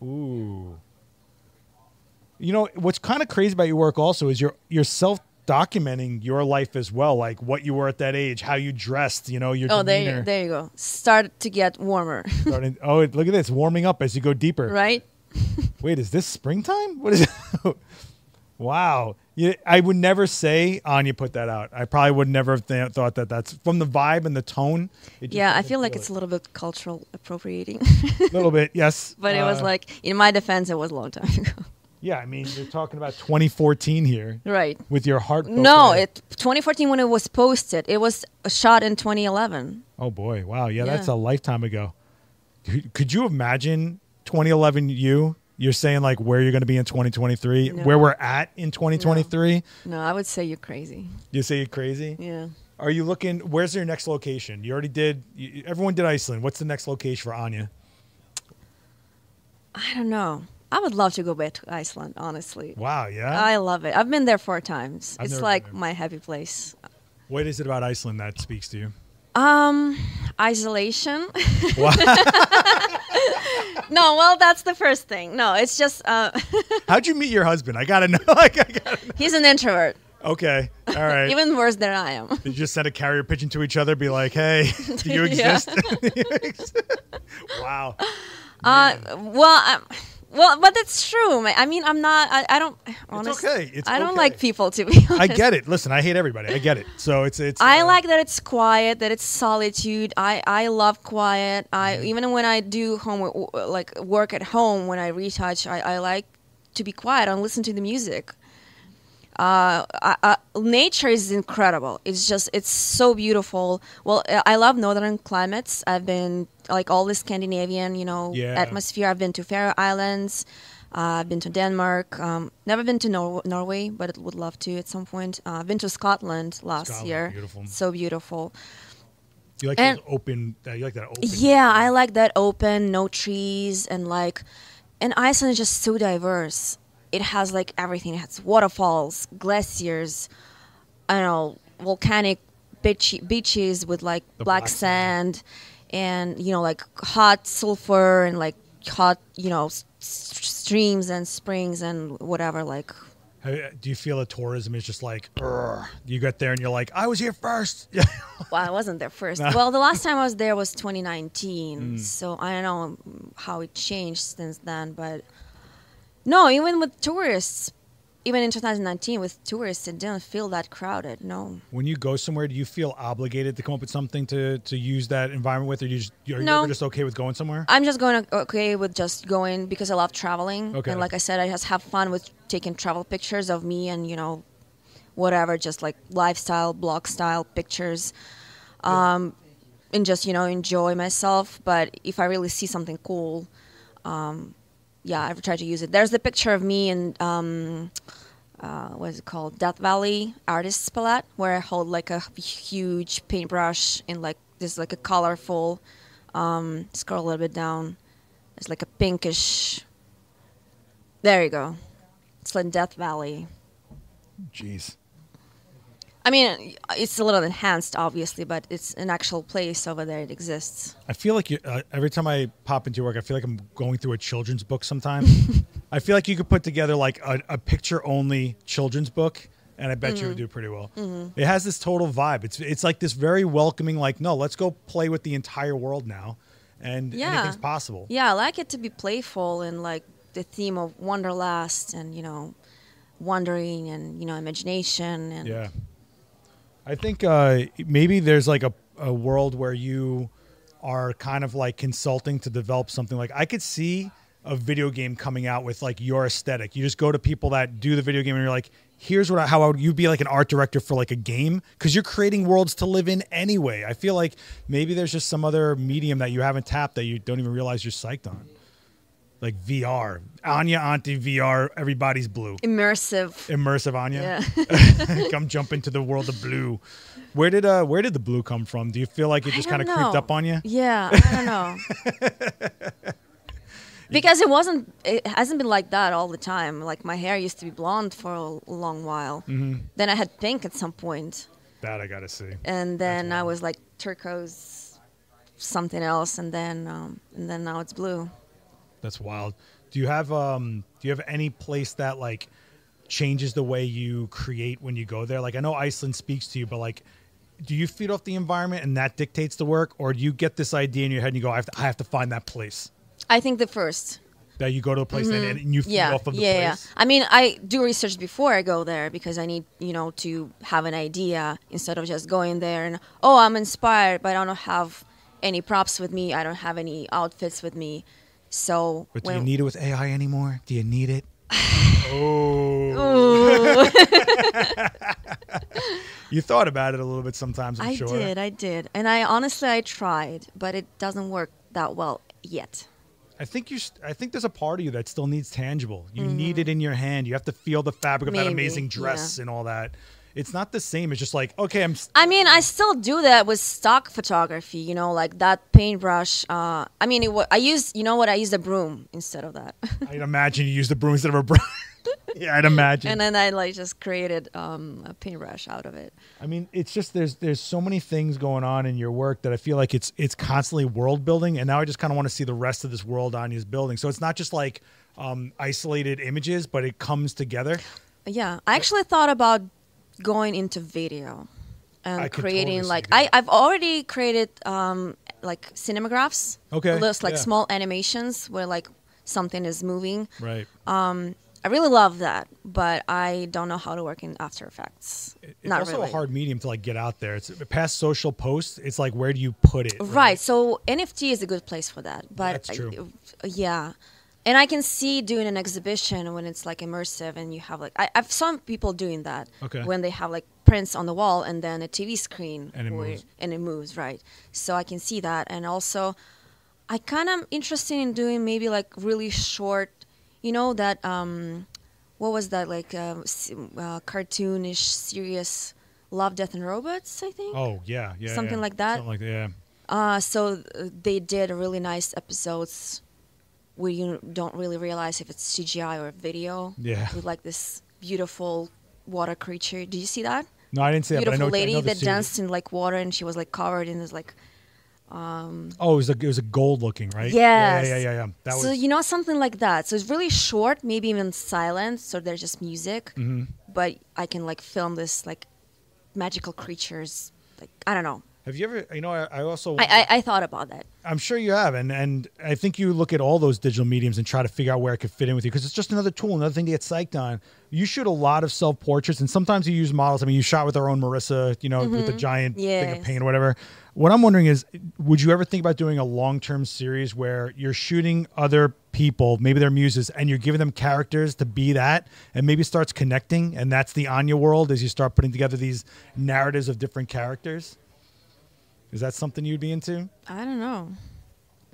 Ooh. You know what's kind of crazy about your work also is you're you're self documenting your life as well, like what you were at that age, how you dressed, you know, your Oh, there, you, there you go. Start to get warmer, Starting- oh, look at this, warming up as you go deeper. right? Wait, is this springtime? What is it? Wow. You, I would never say Anya put that out. I probably would never have th- thought that that's from the vibe and the tone. Yeah, I feel like it. it's a little bit cultural appropriating, a little bit, yes. but it was Uh, like, in my defense, it was a long time ago. yeah. I mean, you're talking about 2014 here right. with your heart. No, it 2014 when it was posted. It was shot in 2011. Oh boy, wow. Yeah, that's a lifetime ago. Could you imagine 2011 you? You're saying like where you're going to be in 2023, No. where we're at in 2023. No, I would say you're crazy. You say you're crazy. Yeah. Are you looking? Where's your next location? You already did. You, everyone did Iceland. What's the next location for Anya? I don't know. I would love to go back to Iceland, honestly. Wow. Yeah. I love it. I've been there four times. I've it's like my happy place. what is it about Iceland that speaks to you? Um, isolation. No, well, that's the first thing. No, it's just uh, How'd you meet your husband? I gotta know. Like, I gotta know. he's an introvert, Okay. All right. even worse than I am. Did you just send a carrier pigeon to each other? Be like, hey, do you exist? wow. Uh, well, um, well, but that's true. I mean, I'm not. I, I don't. Honestly, okay. It's I don't okay. like people to be. Honest. I get it. Listen, I hate everybody. I get it. So it's it's. I uh, like that it's quiet, that it's solitude. I, I love quiet. I Mm-hmm. even when I do home like work at home when I retouch, I, I like to be quiet and listen to the music. Uh, I, I, nature is incredible. It's just it's so beautiful. Well, I- I love northern climates. I've been like all the Scandinavian, you know, Yeah. atmosphere. I've been to Faroe Islands. Uh, I've been to Denmark. Um, never been to Nor- Norway, but would love to at some point. Uh, I've been to Scotland last Scotland, year. beautiful. So beautiful. You like and- open. Uh, you like that open. Yeah, I like that open, no trees, and like, and Iceland is just so diverse. It has like everything. It has waterfalls, glaciers, I don't know, volcanic beach- beaches with like black, black sand, and you know, like hot sulfur and like hot, you know, s- streams and springs and whatever. Like, Do you feel that tourism is just like, you get there and you're like, I was here first. Yeah. well, I wasn't there first. well, the last time I was there was Mm. 2019, so I don't know how it changed since then. But no, even with tourists, even in 2019 with tourists, it didn't feel that crowded. No, When you go somewhere, do you feel obligated to come up with something to, to use that environment with, or you just, are you No. just okay with going somewhere? I'm just going okay with just going because I love traveling. Okay. And like I said, I just have fun with taking travel pictures of me and you know, whatever, just like lifestyle, blog style pictures. Um, and just you know enjoy myself. But if I really see something cool, um, yeah, I've tried to use it. There's the picture of me in um, uh, what is it called, Death Valley Artists Palette, where I hold like a huge paintbrush in like this like a colorful. Um, scroll a little bit down. It's like a pinkish. There you go. It's like Death Valley. Jeez. I mean, it's a little enhanced, obviously, but it's an actual place over there. It exists. I feel like you, uh, every time I pop into work, I feel like I'm going through a children's book sometimes. I feel like you could put together like a, a picture only children's book, and I bet you Mm-hmm. would do pretty well. It has this total vibe. It's it's like this very welcoming, like no, let's go play with the entire world now, and Yeah. anything's possible. Yeah, I like it to be playful and like the theme of wanderlust and you know, wandering and you know, imagination and Yeah. I think uh, maybe there's like a, a world where you are kind of like consulting to develop something. Like I could see a video game coming out with like your aesthetic. You just go to people that do the video game and you're like, here's what I, how I would you be like an art director for like a game because you're creating worlds to live in anyway. I feel like maybe there's just some other medium that you haven't tapped that you don't even realize you're psyched on. Like VR, Anya Anti VR, everybody's blue, immersive. immersive Anya. Yeah. come jump into the world of blue. Where did uh where did the blue come from? Do you feel like it just kind of creeped up on you? Yeah, I don't know. because it wasn't, it hasn't been like that all the time. Like my hair used to be blonde for a long while. Mm-hmm. Then I had pink at some point, That I gotta see. and then I was like turquoise, something else, and then um, and then now it's blue. That's wild. Do you have um do you have any place that like changes the way you create when you go there? Like I know Iceland speaks to you, but like do you feed off the environment and that dictates the work, or do you get this idea in your head and you go, I have to, I have to find that place I think the first. that you go to a place and, and you feed Mm-hmm. Yeah, off of the yeah, yeah. I mean, I do research before I go there because I need, you know, to have an idea instead of just going there and oh, I'm inspired, but I don't have any props with me. I don't have any outfits with me. So But do you need it with AI anymore? Do you need it? oh. you thought about it a little bit sometimes, I'm I sure. did, I did, and I honestly I tried, but it doesn't work that well yet. I think you. st- I think there's a part of you that still needs tangible. You need it in your hand. You have to feel the fabric of that Mm-hmm. Amazing dress and all that. It's not the same. It's just like okay, I'm. I mean, I still do that with stock photography. You know, like that paintbrush. Uh, I mean, it, I use, you know what? I used a broom instead of that, I'd imagine you use the broom instead of a brush. yeah, I'd imagine. and then I like just created um, a paintbrush out of it. I mean, it's just there's there's so many things going on in your work that I feel like it's it's constantly world building, and now I just kind of want to see the rest of this world Anya's building. So it's not just like um, isolated images, but it comes together. Yeah, I actually thought about going into video and I creating totally like. I, I've already created um, like cinemagraphs. Okay, Those like yeah. small animations where like something is moving. Right. I really love that, but I don't know how to work in After Effects. It's Not also really. a hard medium to like get out there. It's past social posts. It's like where do you put it? Right. So NFT is a good place for that. But That's true. uh, yeah. And I can see doing an exhibition when it's like immersive and you have like I, I've seen people doing that Okay. when they have like prints on the wall and then a TV screen And it where- moves. and it moves right. So I can see that and also I kind of am interested in doing maybe like really short, you know that um, what was that like uh, uh, cartoonish, serious Love, Death and Robots? I think. Oh yeah, yeah. Something yeah. like that? Something like that. Yeah. Uh, so uh, they did really nice episodes where you don't really realize if it's CGI or video. Yeah. With like this beautiful water creature. Did you see that? No, I didn't that. I beautiful know, I lady that danced in like water and she was like covered in this like. Oh, it was a it was a gold looking, right? Yes. Yeah, yeah, yeah, yeah. That so was. you know something like that. So it's really short, maybe even silent. So there's just music, Mm-hmm. but I can like film this like magical creatures. Like I don't know. have you ever? You know, I, I also. I, I I thought about that. I'm sure you have, and and I think you look at all those digital mediums and try to figure out where it could fit in with you because it's just another tool, another thing to get psyched on. You shoot a lot of self portraits, and sometimes you use models. I mean, you shot with our own Marissa, you know, with the giant thing of Mm-hmm. Paint or whatever. What I'm wondering is, would you ever think about doing a long term series where you're shooting other people, maybe their muses, and you're giving them characters to be that, and maybe starts connecting, and that's the Anya world as you start putting together these narratives of different characters. Is that something you'd be into? I don't know.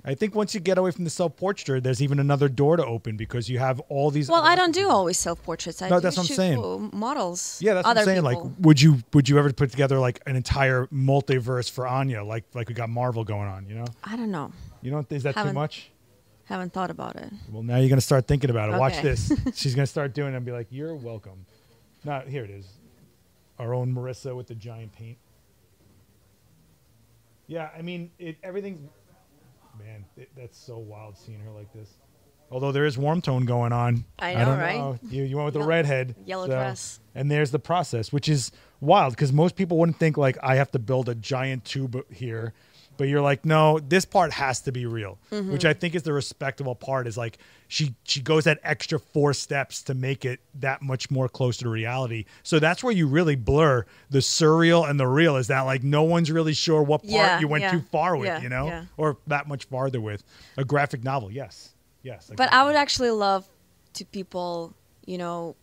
I think once you get away from the self portrait, there's even another door to open because you have all these. Well, I don't do always self portraits. I No, do that's what I'm saying. Models. Yeah, that's what I'm saying. People. Like, would you would you ever put together like an entire multiverse for Anya, like like we got Marvel going on? You know, I don't know. you know, is that too Haven't- much? Haven't thought about it. Well, now you're gonna start thinking about it. Watch this. She's gonna start doing it and be like, "You're welcome." Not here. It is. Our own Marissa with the giant paint. Yeah, I mean, it everything's. Man, it, that's so wild seeing her like this. Although there is warm tone going on. I know, don't right? know. You you went with the redhead. yellow so- dress. And there's the process, which is wild because most people wouldn't think like I have to build a giant tube here but you're like, no, this part has to be real, Mm-hmm. which I think is the respectable part. Is like she she goes that extra four steps to make it that much more closer to reality. So that's where you really blur the surreal and the real. Is that like no one's really sure what part Yeah, you went yeah, too far with, yeah, you know, or that much farther with a graphic novel. Yes, yes. But I would actually love to people, you know,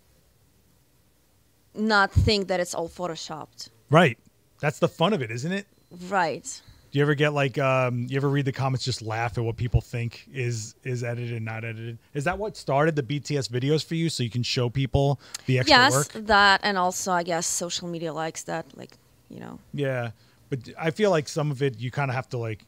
not think that it's all photoshopped. right. That's the fun of it, isn't it? Right. Do you ever get like um you ever read the comments just laugh at what people think is is edited and not edited? Is that what started the BTS videos for you so you can show people the extra yes, work? that and also I guess social media likes that like, you know. Yeah. But I feel like some of it you kind of have to like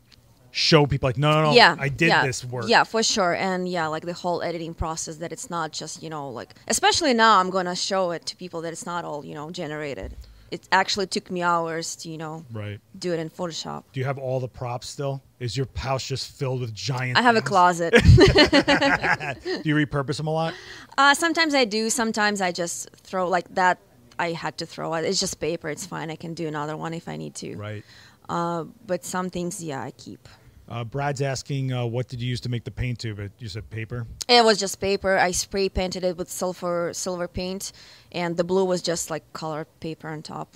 show people like no no no yeah, I did yeah, this work. Yeah, for sure. And yeah, like the whole editing process that it's not just, you know, like especially now I'm going to show it to people that it's not all, you know, generated. It actually took me hours to, you know, Right. do it in Photoshop. Do you have all the props still? Is your house just filled with giant I have a closet. Do you repurpose them a lot? Uh, sometimes I do. Sometimes I just throw like that. I had to throw it. It's just paper. It's fine. I can do another one if I need to. Right. But some things, yeah, I keep. Uh, Brad's asking, uh, what did you use to make the paint tube? It- You said paper. It was just paper. I spray painted it with silver silver paint, and the blue was just like colored paper on top.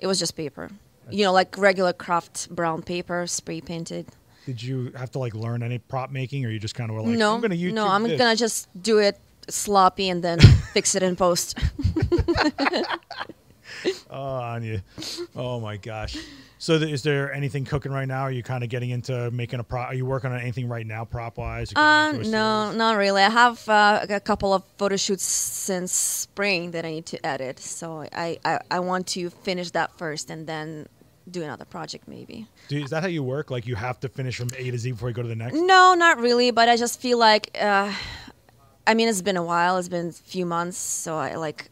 It was just paper. You know, like regular craft brown paper, spray painted. Did you have to like learn any prop making, or you just kind of were like, no, I'm gonna YouTube no, I'm this? gonna just do it sloppy and then fix it in post. Oh, Anya. Oh my gosh. So, th- is there anything cooking right now? Are you kind of getting into making a prop? Are you working on anything right now, prop wise? Um, no, not really. I have uh, a couple of photo shoots since spring that I need to edit, so I, I, I want to finish that first and then do another project maybe. Do, is that how you work? Like you have to finish from A to Z before you go to the next? No, not really, but I just feel like, uh, I mean, it's been a while. It's been a few months, so I like.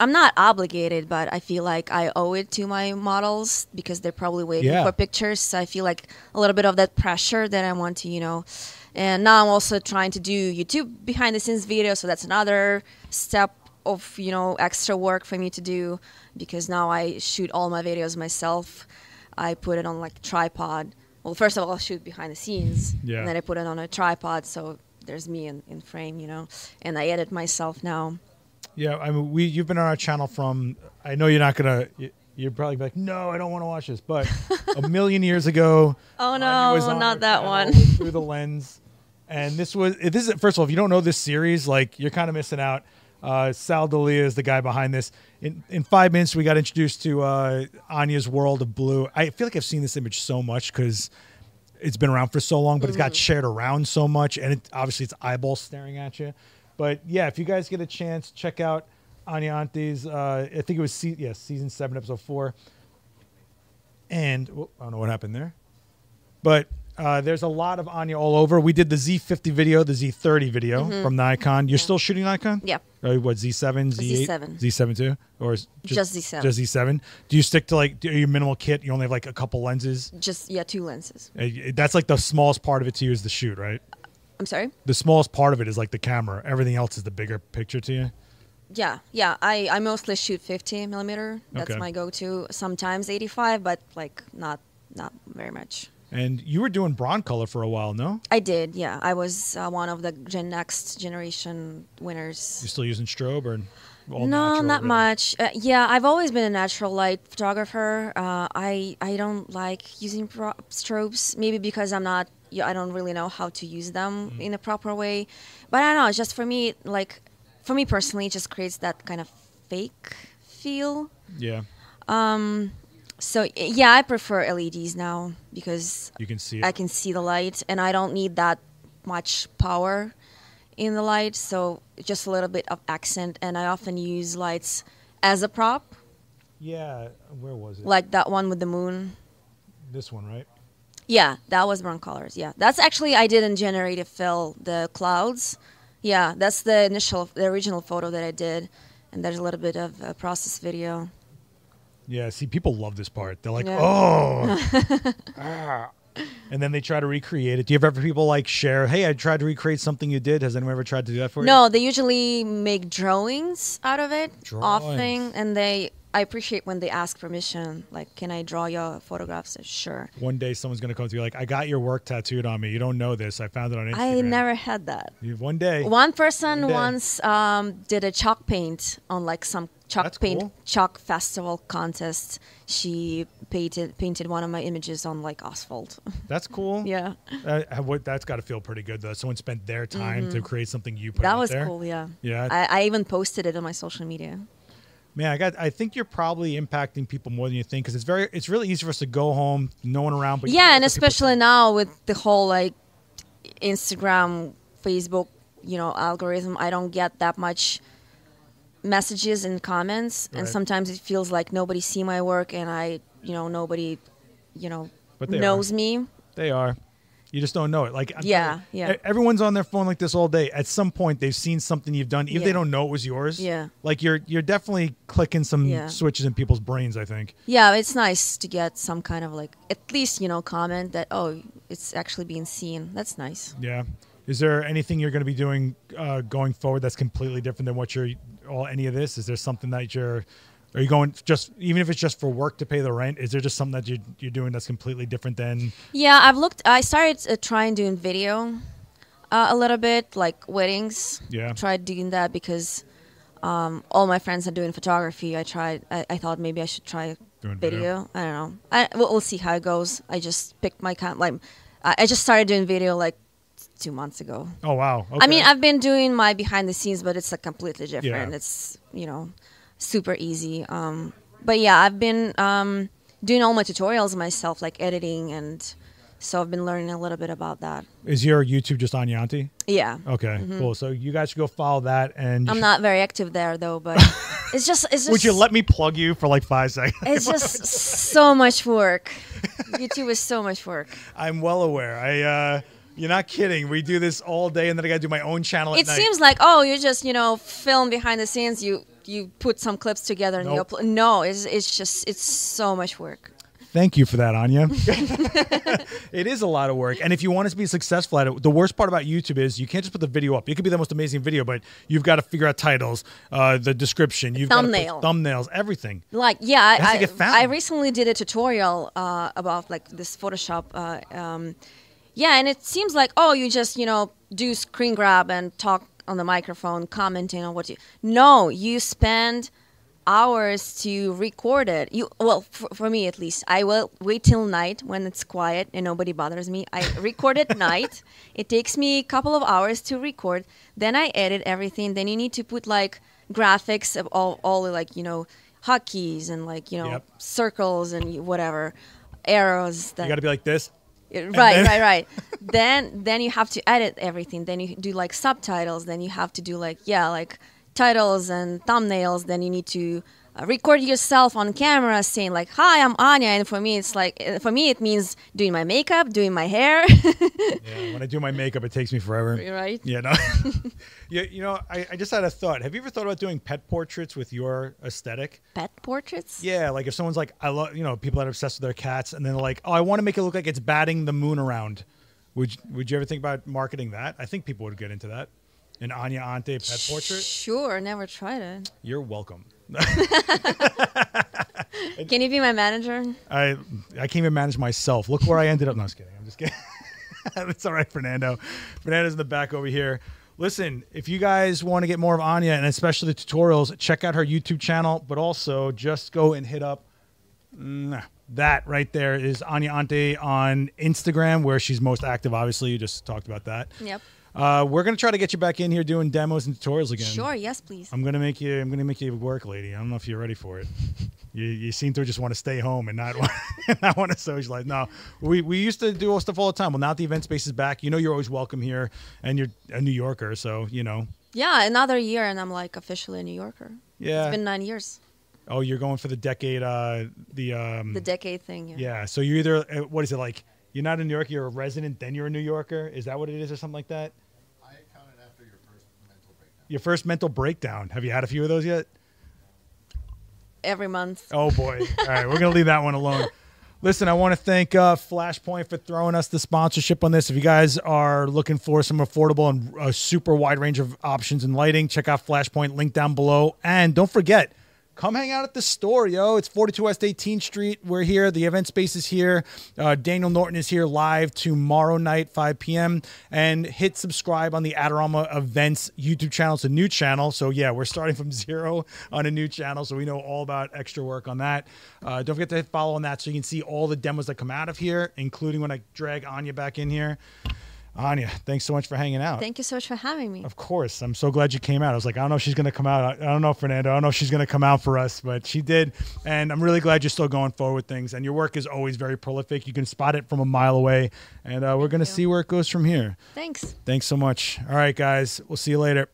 I'm not obligated, but I feel like I owe it to my models because they're probably waiting Yeah. for pictures. So I feel like a little bit of that pressure that I want to, you know. And now I'm also trying to do YouTube behind the scenes video, so that's another step of you know extra work for me to do because now I shoot all my videos myself. I put it on like tripod. Well, first of all, I'll shoot behind the scenes, Yeah. and then I put it on a tripod, so there's me in, in frame, you know, and I edit myself now. Yeah, I mean, we you've been on our channel from. I know you're not gonna. you- You're probably like, no, I don't want to watch this. But a million years ago, Oh no, was on not that one. Through the lens, and this was this is first of all, if you don't know this series, like you're kind of missing out. Uh, Sal Dalia is the guy behind this. In in five minutes, we got introduced to uh, Anya's world of blue. I feel like I've seen this image so much because it's been around for so long, but it's Mm-hmm. got shared around so much, and it, obviously it's eyeballs staring at you. But yeah, if you guys get a chance, check out Anya Anti's. Uh, I think it was se- yeah, season seven, episode four. And whoop, I don't know what happened there, but uh, there's a lot of Anya all over. We did the Z50 video, the Z30 video from Nikon. You're still shooting Nikon? Mm-hmm. Yeah. Uh, what Z7, Z8, Z7. Z7 too, or is Just Z7. Just Z7. Do you stick to like do your minimal kit? You only have like a couple lenses. Just yeah, two lenses. Uh, That's like the smallest part of it to you is the shoot, right? I'm sorry. The smallest part of it is like the camera. Everything else is the bigger picture to you. Yeah, yeah. I, I mostly shoot 50 millimeter. That's Okay. my go-to. Sometimes 85, but like not not very much. And you were doing Broncolor for a while, no? I did. Yeah, I was uh, one of the Gen Next generation winners. You're still using strobe or all no, natural, not really? much. Uh, yeah, I've always been a natural light photographer. Uh, I I don't like using pro- strobes, maybe because I'm not. Yeah, I don't really know how to use them Mm-hmm. in a proper way. But I don't know. It's just for me, like for me personally, it just creates that kind of fake feel. Yeah, Um. So yeah, I prefer LEDs now because you can see it. I can see the light, and I don't need that much power in the light. So just a little bit of accent, and I often use lights as a prop, yeah, where was it? like that one with the moon. this one, right? Yeah, that was Broncolor. Yeah, that's actually I did in generative fill the clouds. Yeah, that's the initial, the original photo that I did, and there's a little bit of a process video. Yeah, see, people love this part. They're like, Yeah. oh. Ah. And then they try to recreate it. Do you ever have people like share, hey, I tried to recreate something you did? Has anyone ever tried to do that for you? No, they usually make drawings out of it, often, and they I appreciate when they ask permission. Like, can I draw your photographs? Sure. One day someone's gonna come to you like, I got your work tattooed on me. You don't know this. I found it on Instagram. I never had that. You- One day. One person One day. once um, did a chalk paint on like some chalk That's paint cool. chalk festival contest. She painted painted one of my images on like asphalt. That's cool. yeah, Uh, what, that's got to feel pretty good though. Someone spent their time to create something you put Mm-hmm. that was there. cool. Yeah, Yeah. I, I even posted it on my social media. Man, I got. I think you're probably impacting people more than you think because it's very. It's really easy for us to go home, no one around. But yeah, and especially now with the whole like Instagram, Facebook, you know, algorithm, I don't get that much messages and comments, and sometimes it feels like nobody see my work, and I, you know, nobody, you know, knows me. They are. You just don't know it. Like Yeah, yeah. Everyone's on their phone like this all day. At some point, they've seen something you've done, even if they don't know it was yours. Yeah. Like you're you're definitely clicking some Yeah. switches in people's brains. I think. Yeah, it's nice to get some kind of like at least you know comment that oh it's actually being seen. That's nice. Yeah. Is there anything you're going to be doing uh, going forward that's completely different than what you're all any of this? Is there something that you're are you going just even if it's just for work to pay the rent? Is there just something that you you're doing that's completely different than Yeah, I've looked. I started uh, trying doing video uh, a little bit, like weddings. Yeah. Tried doing that because um, all my friends are doing photography. I tried. I, I thought maybe I should try Doing video. video. I don't know. I, we'll, we'll see how it goes. I just picked my kind. Like, I just started doing video like two months ago. Oh wow. I mean, I've been doing my behind the scenes, but it's like completely different. Yeah. It's you know, super easy. Um, but yeah, I've been um, doing all my tutorials myself, like editing, and so I've been learning a little bit about that. is your YouTube just on Yanti? Yeah, Okay, cool. So you guys should go follow that and I'm not very active there though, but it's just it's just Would you let me plug you for like five seconds? it's just so much work. YouTube is so much work. I'm well aware. I uh you're not kidding. We do this all day and then I gotta do my own channel at It night. seems like oh, you just you know film behind the scenes. You you put some clips together and you upload. No, it's it's just it's so much work. Thank you for that, Anya. it is a lot of work. And if you want us to be successful at it, the worst part about YouTube is you can't just put the video up. It could be the most amazing video, but you've got to figure out titles, uh, the description, you've got Thumbnail. put thumbnails, everything. Like yeah, It to I, get found. I, I recently did a tutorial uh, about like this Photoshop. Uh, um, yeah, and it seems like oh, you just you know do screen grab and talk on the microphone, commenting on what you. No, you spend hours to record it. You well, for, for me at least, I will wait till night when it's quiet and nobody bothers me. I record at night. It takes me a couple of hours to record. Then I edit everything. Then you need to put like graphics of all, all like you know hotkeys and like you know Yep. circles and whatever arrows. That You got to be like this. Right, then- right, right. then then you have to edit everything. Then you do like subtitles. Then you have to do like yeah, like titles and thumbnails. Then you need to record yourself on camera saying like hi, I'm Anya. And for me, it's like uh, for me it means doing my makeup, doing my hair. Yeah, when I do my makeup, it takes me forever. right? Yeah, no. yeah, you know, I, I just had a thought. Have you ever thought about doing pet portraits with your aesthetic? Pet portraits. Yeah, like if someone's like, I love, you know, people that are obsessed with their cats, and then they're like, oh, I want to make it look like it's batting the moon around. Would Would you ever think about marketing that? I think people would get into that. An Anya Anti pet portrait. Sure, never tried it. You're welcome. Can you be my manager? I I can't even manage myself. Look where I ended up. No, I was kidding. I'm just kidding. It's all right, Fernando. Fernando's in the back over here. Listen, if you guys want to get more of Anya and especially the tutorials, check out her YouTube channel, but also just go and hit up mm, that right there is Anya Anti on Instagram, where she's most active. Obviously, you just talked about that. Yep. Uh, we're gonna try to get you back in here doing demos and tutorials again. Sure. Yes, please. I'm gonna make you. I'm gonna make you work, lady. I don't know if you're ready for it. you, you seem to just want to stay home and not want, not want to socialize. No, we, we used to do all stuff all the time. Well, now the event space is back, you know you're always welcome here, and you're a New Yorker, so you know. Yeah, another year, and I'm like officially a New Yorker. Yeah. It's been nine years. oh, you're going for the decade. Uh, the um. The decade thing. Yeah. yeah. So you're either uh, what is it like? You're not a New Yorker. You're a resident. Then you're a New Yorker. Is that what it is, or something like that? I counted after your first mental breakdown. Your first mental breakdown. Have you had a few of those yet? Every month. Oh boy! All right, we're gonna leave that one alone. Listen, I want to thank uh, Flashpoint for throwing us the sponsorship on this. If you guys are looking for some affordable and a super wide range of options in lighting, check out Flashpoint. Link down below, and don't forget, come hang out at the store, yo. It's 42 West 18th Street. We're here. The event space is here. Uh, Daniel Norton is here live tomorrow night, 5 p.m. And hit subscribe on the Adorama Events YouTube channel. It's a new channel. So, yeah, we're starting from zero on a new channel. So, we know all about extra work on that. Uh, don't forget to hit follow on that so you can see all the demos that come out of here, including when I drag Anya back in here. Anya, thanks so much for hanging out. Thank you so much for having me. Of course. I'm so glad you came out. I was like, I don't know if she's going to come out. I don't know, Fernando. I don't know if she's going to come out for us, but she did. And I'm really glad you're still going forward with things. And your work is always very prolific. You can spot it from a mile away. And uh, we're going to see where it goes from here. Thanks. Thanks so much. All right, guys. We'll see you later.